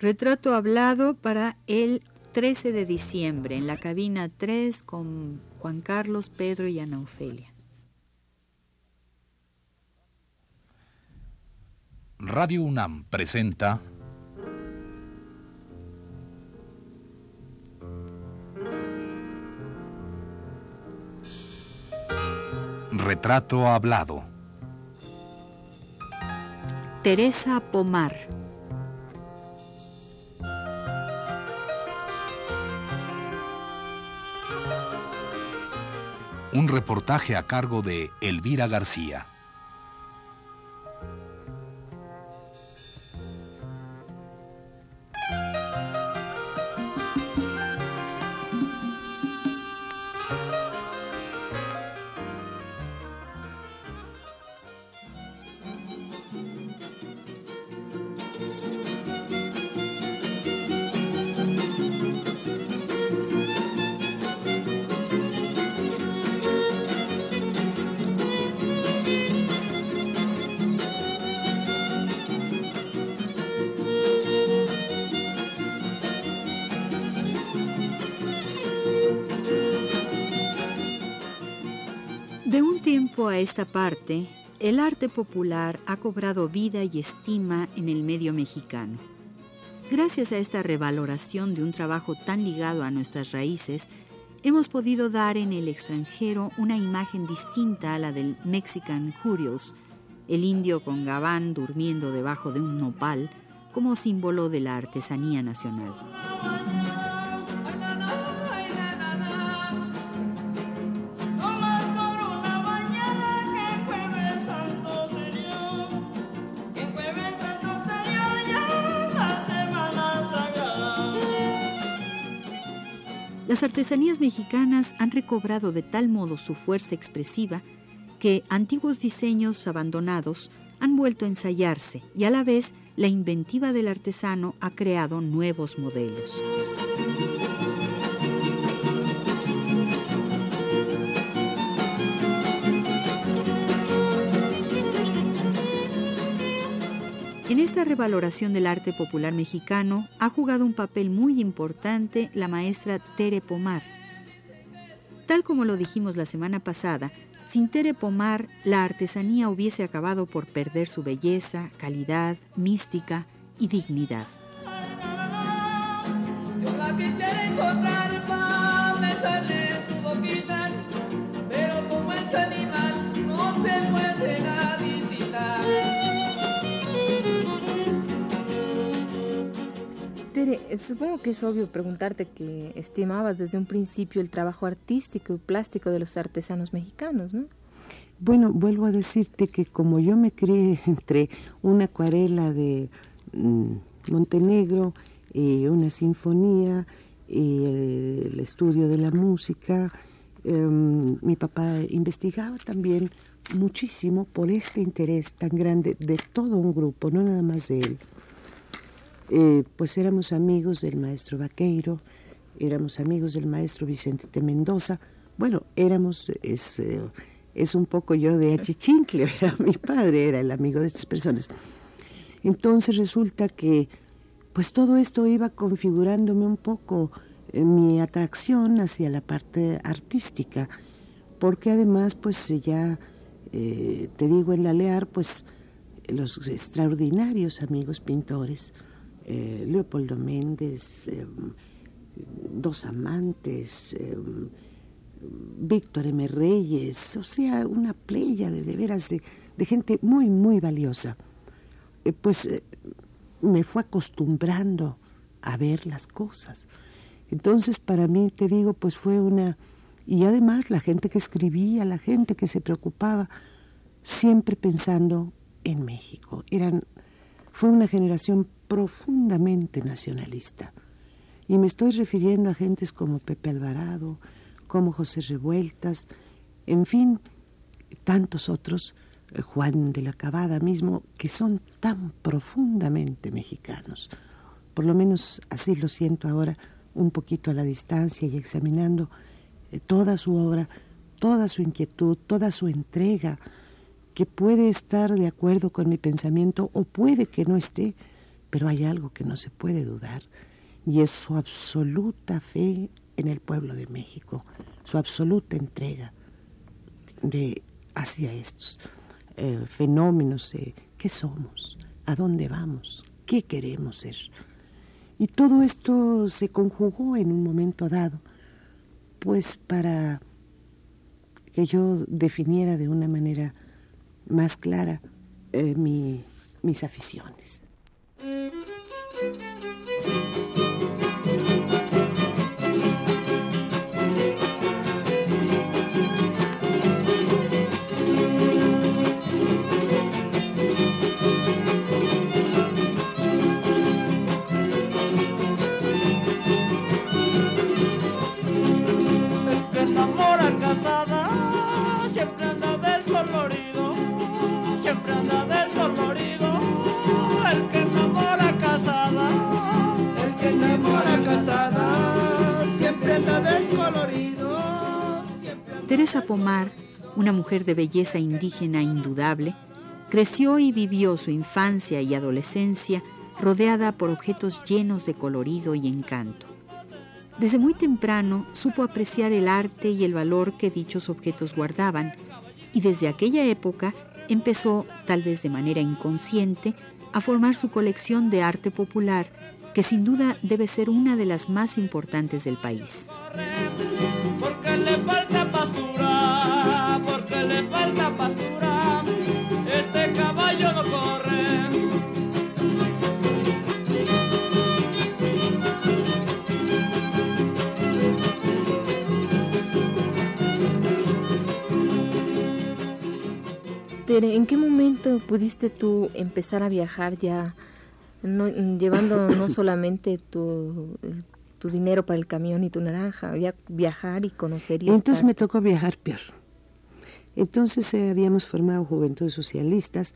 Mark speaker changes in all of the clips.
Speaker 1: Retrato hablado para el 13 de diciembre en la cabina 3 con Juan Carlos, Pedro y Ana Ofelia.
Speaker 2: Radio UNAM presenta Retrato hablado.
Speaker 1: Teresa Pomar.
Speaker 2: Un reportaje a cargo de Elvira García.
Speaker 1: Esta parte, el arte popular ha cobrado vida y estima en el medio mexicano. Gracias a esta revaloración de un trabajo tan ligado a nuestras raíces, hemos podido dar en el extranjero una imagen distinta a la del Mexican Curious, el indio con gabán durmiendo debajo de un nopal como símbolo de la artesanía nacional. Las artesanías mexicanas han recobrado de tal modo su fuerza expresiva que antiguos diseños abandonados han vuelto a ensayarse y a la vez la inventiva del artesano ha creado nuevos modelos. En esta revaloración del arte popular mexicano ha jugado un papel muy importante la maestra Tere Pomar. Tal como lo dijimos la semana pasada, sin Tere Pomar la artesanía hubiese acabado por perder su belleza, calidad, mística y dignidad.
Speaker 3: Supongo que es obvio preguntarte que estimabas desde un principio el trabajo artístico y plástico de los artesanos mexicanos, ¿no?
Speaker 4: Bueno, vuelvo a decirte que como yo me crié entre una acuarela de mm, Montenegro, y una sinfonía, y el, estudio de la música, em, mi papá investigaba también muchísimo por este interés tan grande de todo un grupo, no nada más de él. Eh, pues éramos amigos del maestro Vaqueiro, éramos amigos del maestro Vicente de Mendoza. Bueno, éramos, es, eh, es un poco yo de achichincle, era mi padre, era el amigo de estas personas. Entonces resulta que, pues todo esto iba configurándome un poco eh, mi atracción hacia la parte artística, porque además, pues ya, te digo, en la Lear, pues los extraordinarios amigos pintores, eh, Leopoldo Méndez, eh, Dos Amantes, eh, Víctor M. Reyes, o sea, una playa de, de veras de, gente muy, muy valiosa. pues me fue acostumbrando a ver las cosas. Entonces, para mí, te digo, pues fue una... Y además la gente que escribía, la gente que se preocupaba, siempre pensando en México. Eran, fue una generación profundamente nacionalista. Y me estoy refiriendo a gentes como Pepe Alvarado, como José Revueltas, en fin, tantos otros, eh, Juan de la Cabada mismo, que son tan profundamente mexicanos. Por lo menos así lo siento ahora, un poquito a la distancia y examinando eh, toda su obra, toda su inquietud, toda su entrega, que puede estar de acuerdo con mi pensamiento o puede que no esté, pero hay algo que no se puede dudar y es su absoluta fe en el pueblo de México, su absoluta entrega hacia estos eh, fenómenos, de qué somos, a dónde vamos, qué queremos ser. Y todo esto se conjugó en un momento dado, pues para que yo definiera de una manera más clara eh, mis aficiones.
Speaker 1: Música Teresa Pomar, una mujer de belleza indígena indudable, creció y vivió su infancia y adolescencia rodeada por objetos llenos de colorido y encanto. Desde muy temprano supo apreciar el arte y el valor que dichos objetos guardaban y desde aquella época empezó, tal vez de manera inconsciente, a formar su colección de arte popular, que sin duda debe ser una de las más importantes del país.
Speaker 3: ¿En qué momento pudiste tú empezar a viajar ya, llevando no solamente tu, dinero para el camión y tu naranja, ya viajar y conocer y
Speaker 4: Entonces me tocó viajar peor. Entonces eh, habíamos formado juventudes socialistas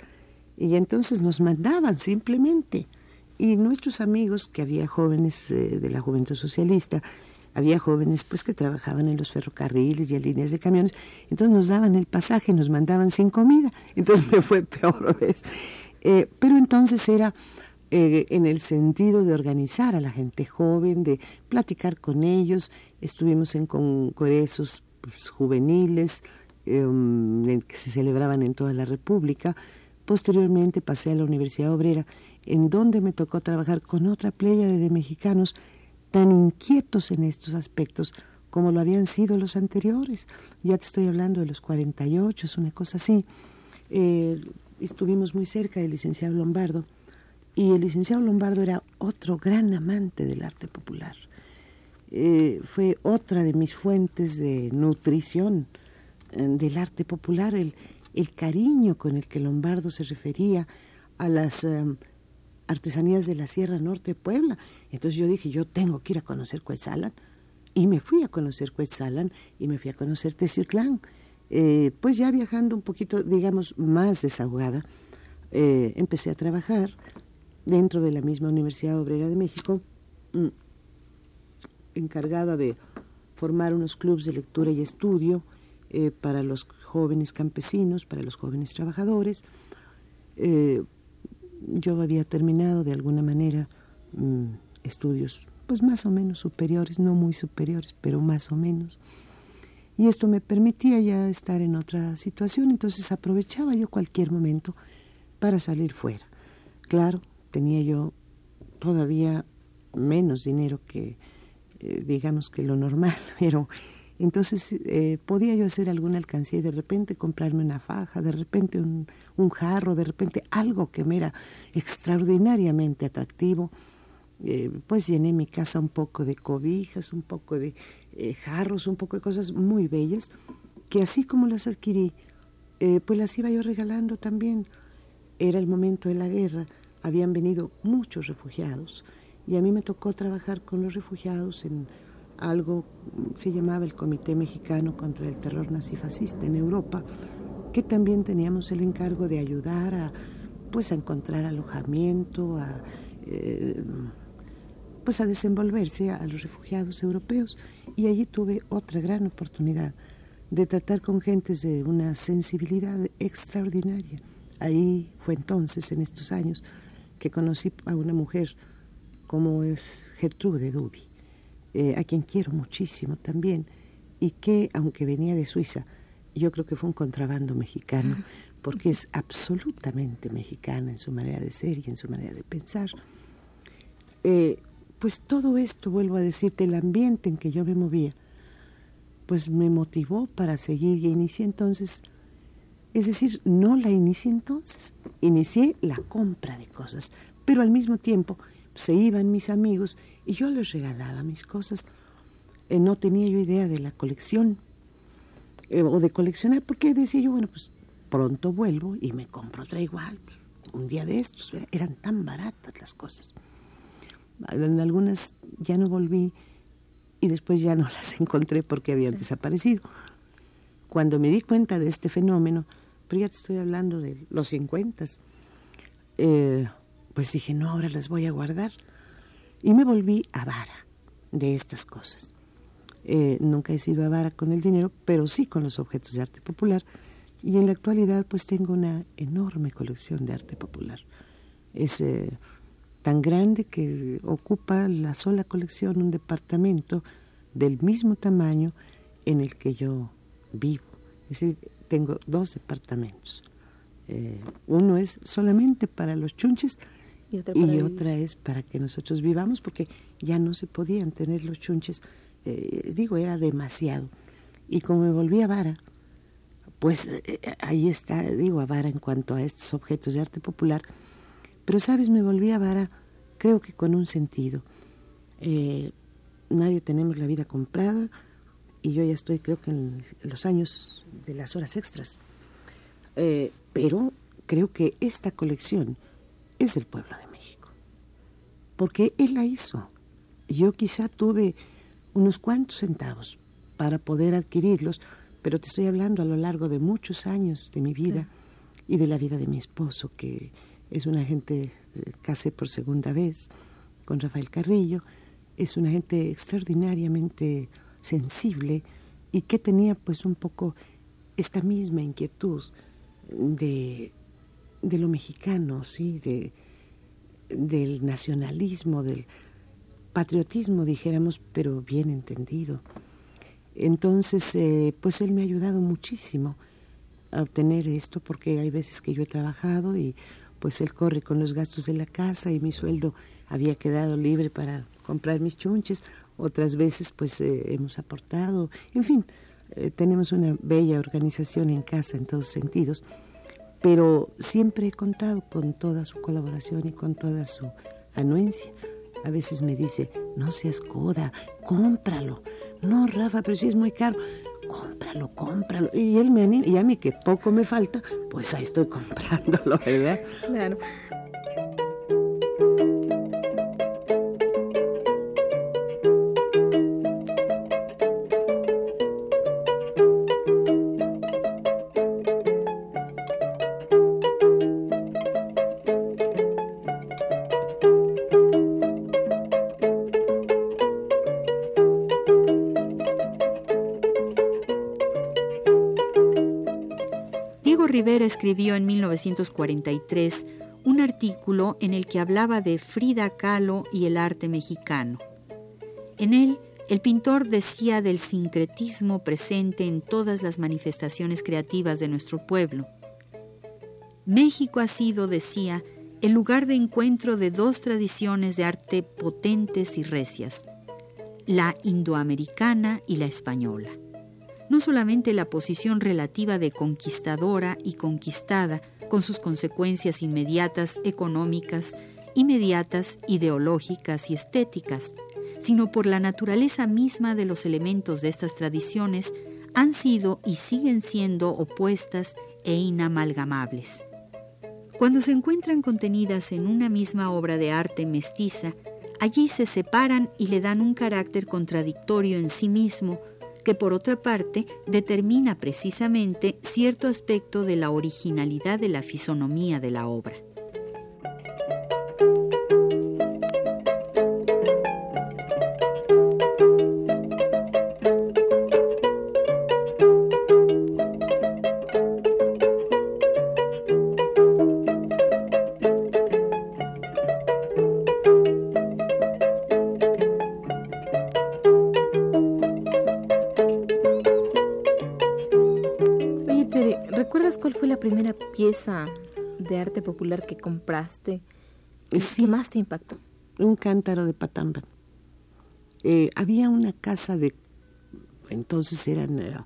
Speaker 4: y entonces nos mandaban simplemente. Y nuestros amigos, que había jóvenes eh, de la juventud socialista, había jóvenes pues que trabajaban en los ferrocarriles y en líneas de camiones, entonces nos daban el pasaje, nos mandaban sin comida, entonces me fue peor, ¿ves? Eh, pero entonces era eh, en el sentido de organizar a la gente joven, de platicar con ellos, estuvimos en congresos pues, juveniles em, que se celebraban en toda la República, posteriormente pasé a la Universidad Obrera, en donde me tocó trabajar con otra playa de mexicanos tan inquietos en estos aspectos como lo habían sido los anteriores. Ya te estoy hablando de los 48, es una cosa así. Eh, estuvimos muy cerca del licenciado Lombardo y el licenciado Lombardo era otro gran amante del arte popular. Eh, fue otra de mis fuentes de nutrición eh, del arte popular, el, el, cariño con el que Lombardo se refería a las artesanías de la Sierra Norte de Puebla entonces yo dije, yo tengo que ir a conocer Cuetzalan. Y me fui a conocer Cuetzalan y me fui a conocer Teciutlán. Eh, pues ya viajando un poquito, digamos, más desahogada, eh, empecé a trabajar dentro de la misma Universidad Obrera de México, mm, encargada de formar unos clubes de lectura y estudio eh, para los jóvenes campesinos, para los jóvenes trabajadores. Yo había terminado de alguna manera mm, estudios pues más o menos superiores, no muy superiores, pero más o menos. Y esto me permitía ya estar en otra situación, entonces aprovechaba yo cualquier momento para salir fuera. Claro, tenía yo todavía menos dinero que, eh, digamos que lo normal, pero entonces eh, podía yo hacer alguna alcancía y de repente comprarme una faja, de repente un, jarro, de repente algo que me era extraordinariamente atractivo eh, pues llené mi casa un poco de cobijas, un poco de eh, jarros, un poco de cosas muy bellas, que así como las adquirí, eh, pues las iba yo regalando también. Era el momento de la guerra, habían venido muchos refugiados y a mí me tocó trabajar con los refugiados en algo se llamaba el Comité Mexicano contra el Terror Nazifascista en Europa, que también teníamos el encargo de ayudar a pues a encontrar alojamiento, a pues a desenvolverse a los refugiados europeos y allí tuve otra gran oportunidad de tratar con gentes de una sensibilidad extraordinaria. Ahí fue entonces, en estos años, que conocí a una mujer como es Gertrude Duby, eh, a quien quiero muchísimo también, y que, aunque venía de Suiza, yo creo que fue un contrabando mexicano, porque es absolutamente mexicana en su manera de ser y en su manera de pensar. Eh, pues todo esto, vuelvo a decirte, el ambiente en que yo me movía, pues me motivó para seguir y inicié entonces, es decir, no la inicié entonces, inicié la compra de cosas, pero al mismo tiempo se iban mis amigos y yo les regalaba mis cosas. Eh, no tenía yo idea de la colección eh, o de coleccionar, porque decía yo, bueno, pues pronto vuelvo y me compro otra igual. Un día de estos, eran tan baratas las cosas. En algunas ya no volví y después ya no las encontré porque habían desaparecido. Cuando me di cuenta de este fenómeno, pero ya te estoy hablando de los 50, eh, pues dije, no, ahora las voy a guardar. Y me volví avara de estas cosas. Eh, nunca he sido avara con el dinero, pero sí con los objetos de arte popular. Y en la actualidad pues tengo una enorme colección de arte popular. Es eh, tan grande que ocupa la sola colección un departamento del mismo tamaño en el que yo vivo. Es decir, tengo dos departamentos. Eh, uno es solamente para los chunches y, otra, es para que nosotros vivamos, porque ya no se podían tener los chunches. Eh, digo, era demasiado. Y como me volví a vara, pues eh, ahí está, digo, a vara en cuanto a estos objetos de arte popular, pero, ¿sabes? Me volví a vara, creo que con un sentido. Eh, nadie tenemos la vida comprada y yo ya estoy, creo que en los años de las horas extras. Eh, pero creo que esta colección es del pueblo de México, porque él la hizo. Yo quizá tuve unos cuantos centavos para poder adquirirlos, pero te estoy hablando a lo largo de muchos años de mi vida y de la vida de mi esposo, que es una gente, eh, casé por segunda vez con Rafael Carrillo, es una gente extraordinariamente sensible y que tenía pues un poco esta misma inquietud de, de lo mexicano, ¿sí? De, del nacionalismo, del patriotismo, dijéramos, pero bien entendido. Entonces, eh, pues él me ha ayudado muchísimo a obtener esto, porque hay veces que yo he trabajado y pues él corre con los gastos de la casa y mi sueldo había quedado libre para comprar mis chunches. Otras veces pues eh, hemos aportado, en fin, eh, tenemos una bella organización en casa en todos sentidos, pero siempre he contado con toda su colaboración y con toda su anuencia. A veces me dice, no seas coda, cómpralo. No, Rafa, pero si es muy caro cómpralo, cómpralo. Y él me anima, y a mí que poco me falta, pues ahí estoy comprándolo, ¿verdad?
Speaker 3: Claro.
Speaker 1: Escribió en 1943 un artículo en el que hablaba de Frida Kahlo y el arte mexicano. En él, el pintor decía del sincretismo presente en todas las manifestaciones creativas de nuestro pueblo. México ha sido, decía, el lugar de encuentro de dos tradiciones de arte potentes y recias, la indoamericana y la española no solamente la posición relativa de conquistadora y conquistada, con sus consecuencias inmediatas económicas, inmediatas ideológicas y estéticas, sino por la naturaleza misma de los elementos de estas tradiciones, han sido y siguen siendo opuestas e inamalgamables. Cuando se encuentran contenidas en una misma obra de arte mestiza, allí se separan y le dan un carácter contradictorio en sí mismo, que por otra parte determina precisamente cierto aspecto de la originalidad de la fisonomía de la obra.
Speaker 3: Pieza de arte popular que compraste? ¿Qué más te impactó?
Speaker 4: Un cántaro de Patamba. Eh, había una casa de... Entonces eran eh,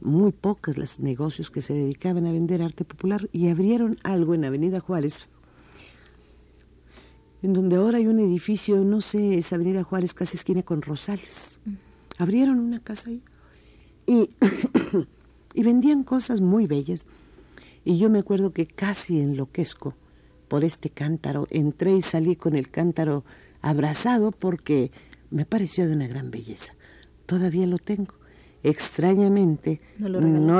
Speaker 4: muy pocos los negocios que se dedicaban a vender arte popular y abrieron algo en Avenida Juárez, en donde ahora hay un edificio, no sé, es Avenida Juárez, casi esquina con Rosales. Abrieron una casa ahí y, y vendían cosas muy bellas. Y yo me acuerdo que casi enloquezco por este cántaro. Entré y salí con el cántaro abrazado porque me pareció de una gran belleza. Todavía lo tengo. Extrañamente no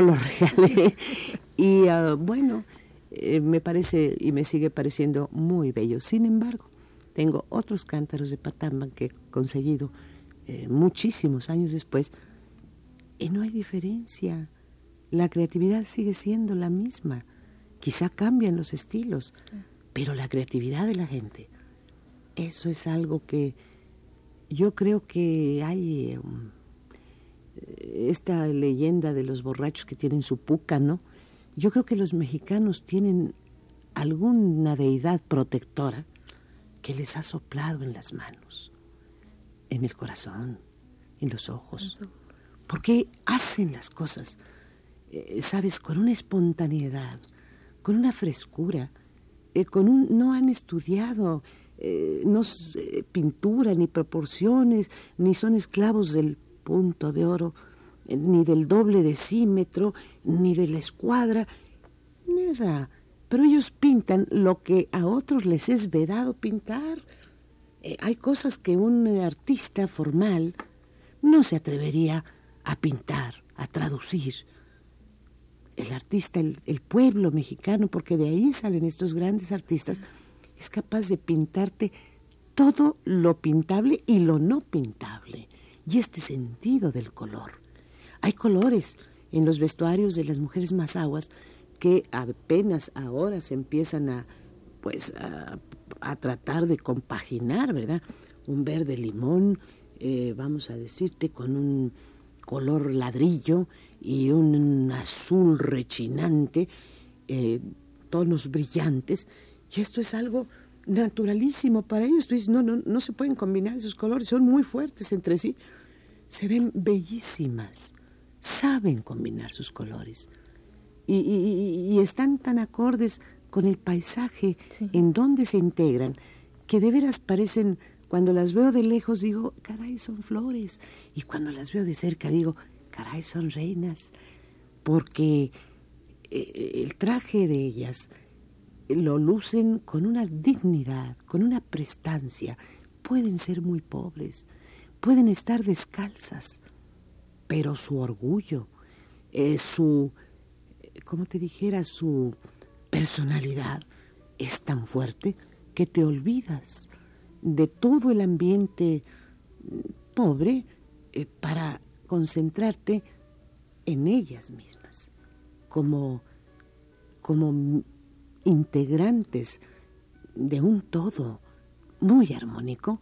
Speaker 4: lo, regalé. y ah, bueno, eh, me parece y me sigue pareciendo muy bello. Sin embargo, tengo otros cántaros de Patamba que he conseguido eh, muchísimos años después y no hay diferencia. La creatividad sigue siendo la misma. Quizá cambian los estilos, pero la creatividad de la gente, eso es algo que yo creo que hay um, esta leyenda de los borrachos que tienen su puca, ¿no? Yo creo que los mexicanos tienen alguna deidad protectora que les ha soplado en las manos, en el corazón, en los ojos, porque hacen las cosas, eh, sabes, con una espontaneidad, con una frescura, eh, con un no han estudiado eh, no pintura ni proporciones, ni son esclavos del punto de oro, ni del doble decímetro, ni de la escuadra, nada pero ellos pintan lo que a otros les es vedado pintar. Hay cosas que un artista formal no se atrevería a pintar, a traducir. El artista, el, pueblo mexicano, porque de ahí salen estos grandes artistas, es capaz de pintarte todo lo pintable y lo no pintable. Y este sentido del color. Hay colores en los vestuarios de las mujeres más aguas que apenas ahora se empiezan a, pues, a, tratar de compaginar, ¿verdad? Un verde limón, eh, vamos a decirte, con un color ladrillo y un azul rechinante, eh, tonos brillantes, y esto es algo naturalísimo para ellos. Tú dices, no, no, no se pueden combinar esos colores, son muy fuertes entre sí. Se ven bellísimas, saben combinar sus colores y, están tan acordes con el paisaje en donde se integran que de veras parecen, cuando las veo de lejos digo, caray, son flores, y cuando las veo de cerca digo, caray, son reinas, porque eh, el traje de ellas lo lucen con una dignidad, con una prestancia, pueden ser muy pobres, pueden estar descalzas, pero su orgullo, eh, su como te dijera, su personalidad es tan fuerte que te olvidas de todo el ambiente pobre eh, para concentrarte en ellas mismas, como, como integrantes de un todo muy armónico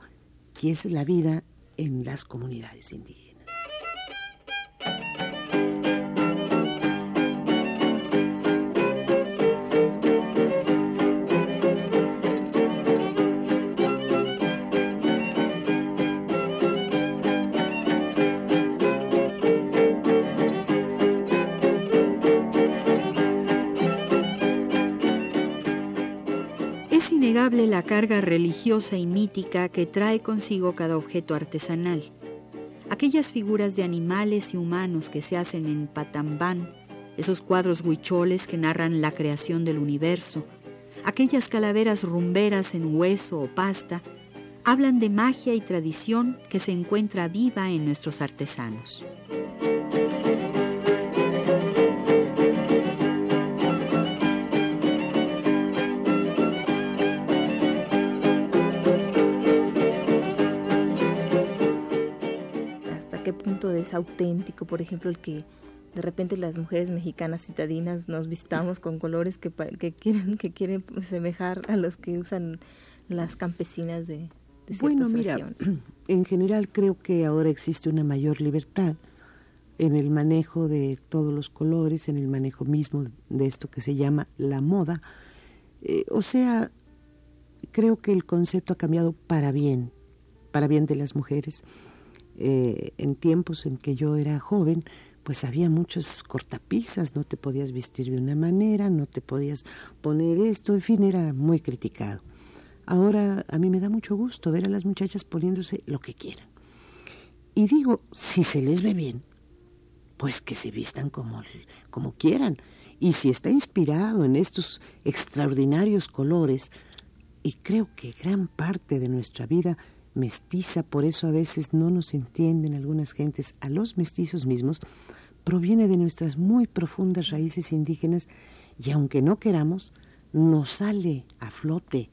Speaker 4: que es la vida en las comunidades indígenas.
Speaker 1: La carga religiosa y mítica que trae consigo cada objeto artesanal. Aquellas figuras de animales y humanos que se hacen en Patambán, esos cuadros huicholes que narran la creación del universo, aquellas calaveras rumberas en hueso o pasta, hablan de magia y tradición que se encuentra viva en nuestros artesanos.
Speaker 3: Es auténtico, por ejemplo, el que de repente las mujeres mexicanas citadinas nos vistamos con colores que, que quieren que quieren semejar a los que usan las campesinas de, de
Speaker 4: Bueno, mira, en general creo que ahora existe una mayor libertad en el manejo de todos los colores, en el manejo mismo de esto que se llama la moda. Eh, o sea, creo que el concepto ha cambiado para bien, para bien de las mujeres. Eh, en tiempos en que yo era joven, pues había muchos cortapisas, no te podías vestir de una manera, no te podías poner esto, en fin, era muy criticado. Ahora a mí me da mucho gusto ver a las muchachas poniéndose lo que quieran. Y digo, si se les ve bien, pues que se vistan como, como quieran. Y si está inspirado en estos extraordinarios colores, y creo que gran parte de nuestra vida mestiza, por eso a veces no nos entienden algunas gentes, a los mestizos mismos, proviene de nuestras muy profundas raíces indígenas y aunque no queramos, nos sale a flote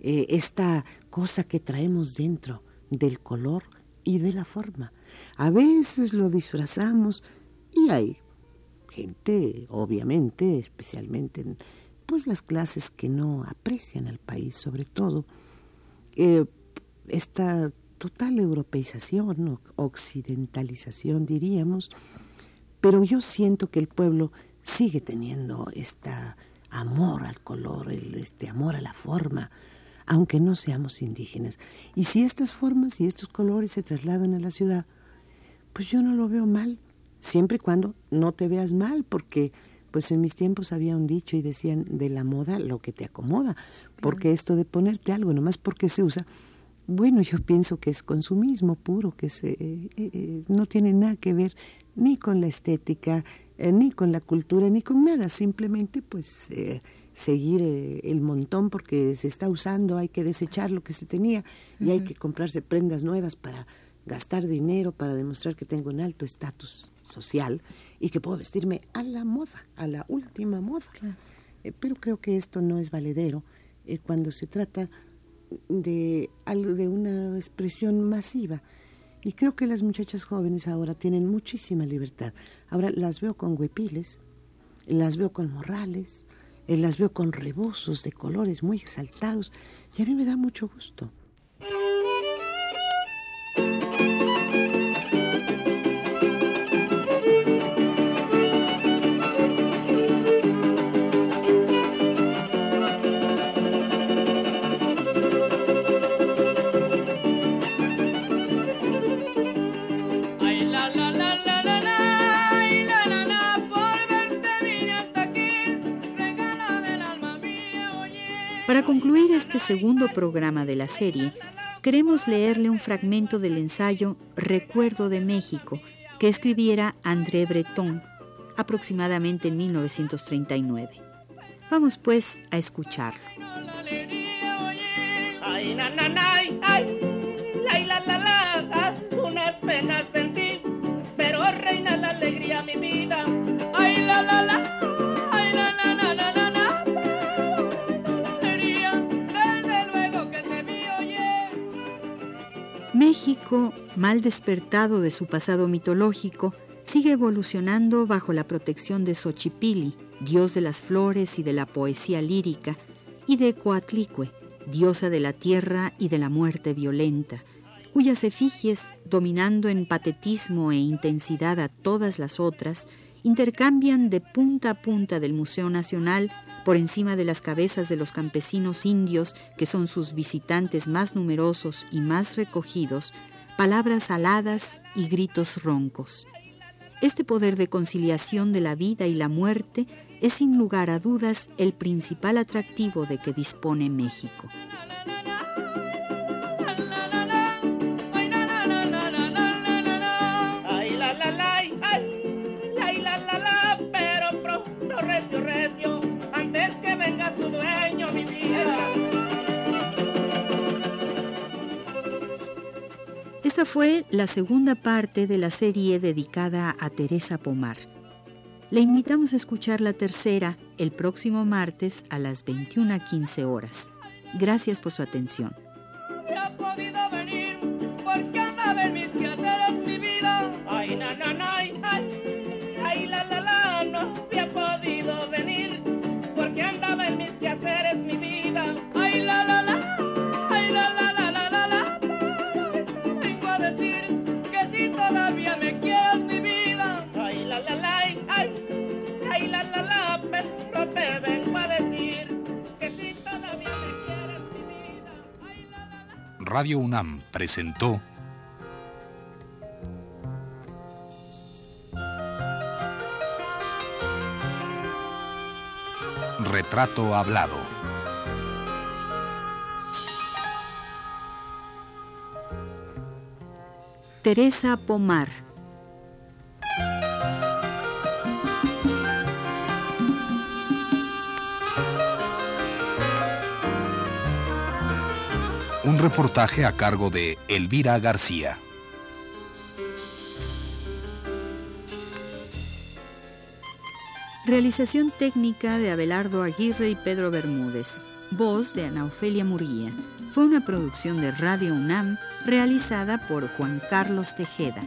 Speaker 4: eh, esta cosa que traemos dentro del color y de la forma. A veces lo disfrazamos y hay gente, obviamente, especialmente en pues, las clases que no aprecian al país, sobre todo, eh, esta total europeización occidentalización, diríamos, pero yo siento que el pueblo sigue teniendo este amor al color, este amor a la forma, aunque no seamos indígenas. Y si estas formas y estos colores se trasladan a la ciudad, pues yo no lo veo mal, siempre y cuando no te veas mal, porque pues en mis tiempos había un dicho y decían de la moda lo que te acomoda, porque esto de ponerte algo nomás porque se usa, bueno, yo pienso que es consumismo puro, que se, eh, eh, no tiene nada que ver ni con la estética, eh, ni con la cultura, ni con nada, simplemente pues seguir el montón porque se está usando, hay que desechar lo que se tenía y hay que comprarse prendas nuevas para gastar dinero, para demostrar que tengo un alto estatus social y que puedo vestirme a la moda, a la última moda. pero creo que esto no es valedero cuando se trata de, de una expresión masiva. Y creo que las muchachas jóvenes ahora tienen muchísima libertad. Ahora las veo con huepiles, las veo con morrales, eh, las veo con rebozos de colores muy exaltados y a mí me da mucho gusto.
Speaker 1: Para concluir este segundo programa de la serie, queremos leerle un fragmento del ensayo Recuerdo de México que escribiera André Breton aproximadamente en 1939. Vamos pues a escucharlo. México, mal despertado de su pasado mitológico, sigue evolucionando bajo la protección de Xochipili, dios de las flores y de la poesía lírica, y de Coatlicue, diosa de la tierra y de la muerte violenta, cuyas efigies, dominando en patetismo e intensidad a todas las otras, intercambian de punta a punta del Museo Nacional por encima de las cabezas de los campesinos indios, que son sus visitantes más numerosos y más recogidos, palabras aladas y gritos roncos. Este poder de conciliación de la vida y la muerte es sin lugar a dudas el principal atractivo de que dispone México. Fue la segunda parte de la serie dedicada a Teresa Pomar. Le invitamos a escuchar la tercera el próximo martes a las 21.15 horas. Gracias por su atención.
Speaker 2: Radio UNAM presentó Retrato Hablado.
Speaker 1: Teresa Pomar.
Speaker 2: Reportaje a cargo de Elvira García.
Speaker 1: Realización técnica de Abelardo Aguirre y Pedro Bermúdez. Voz de Ana Ofelia Murguía. Fue una producción de Radio UNAM realizada por Juan Carlos Tejeda.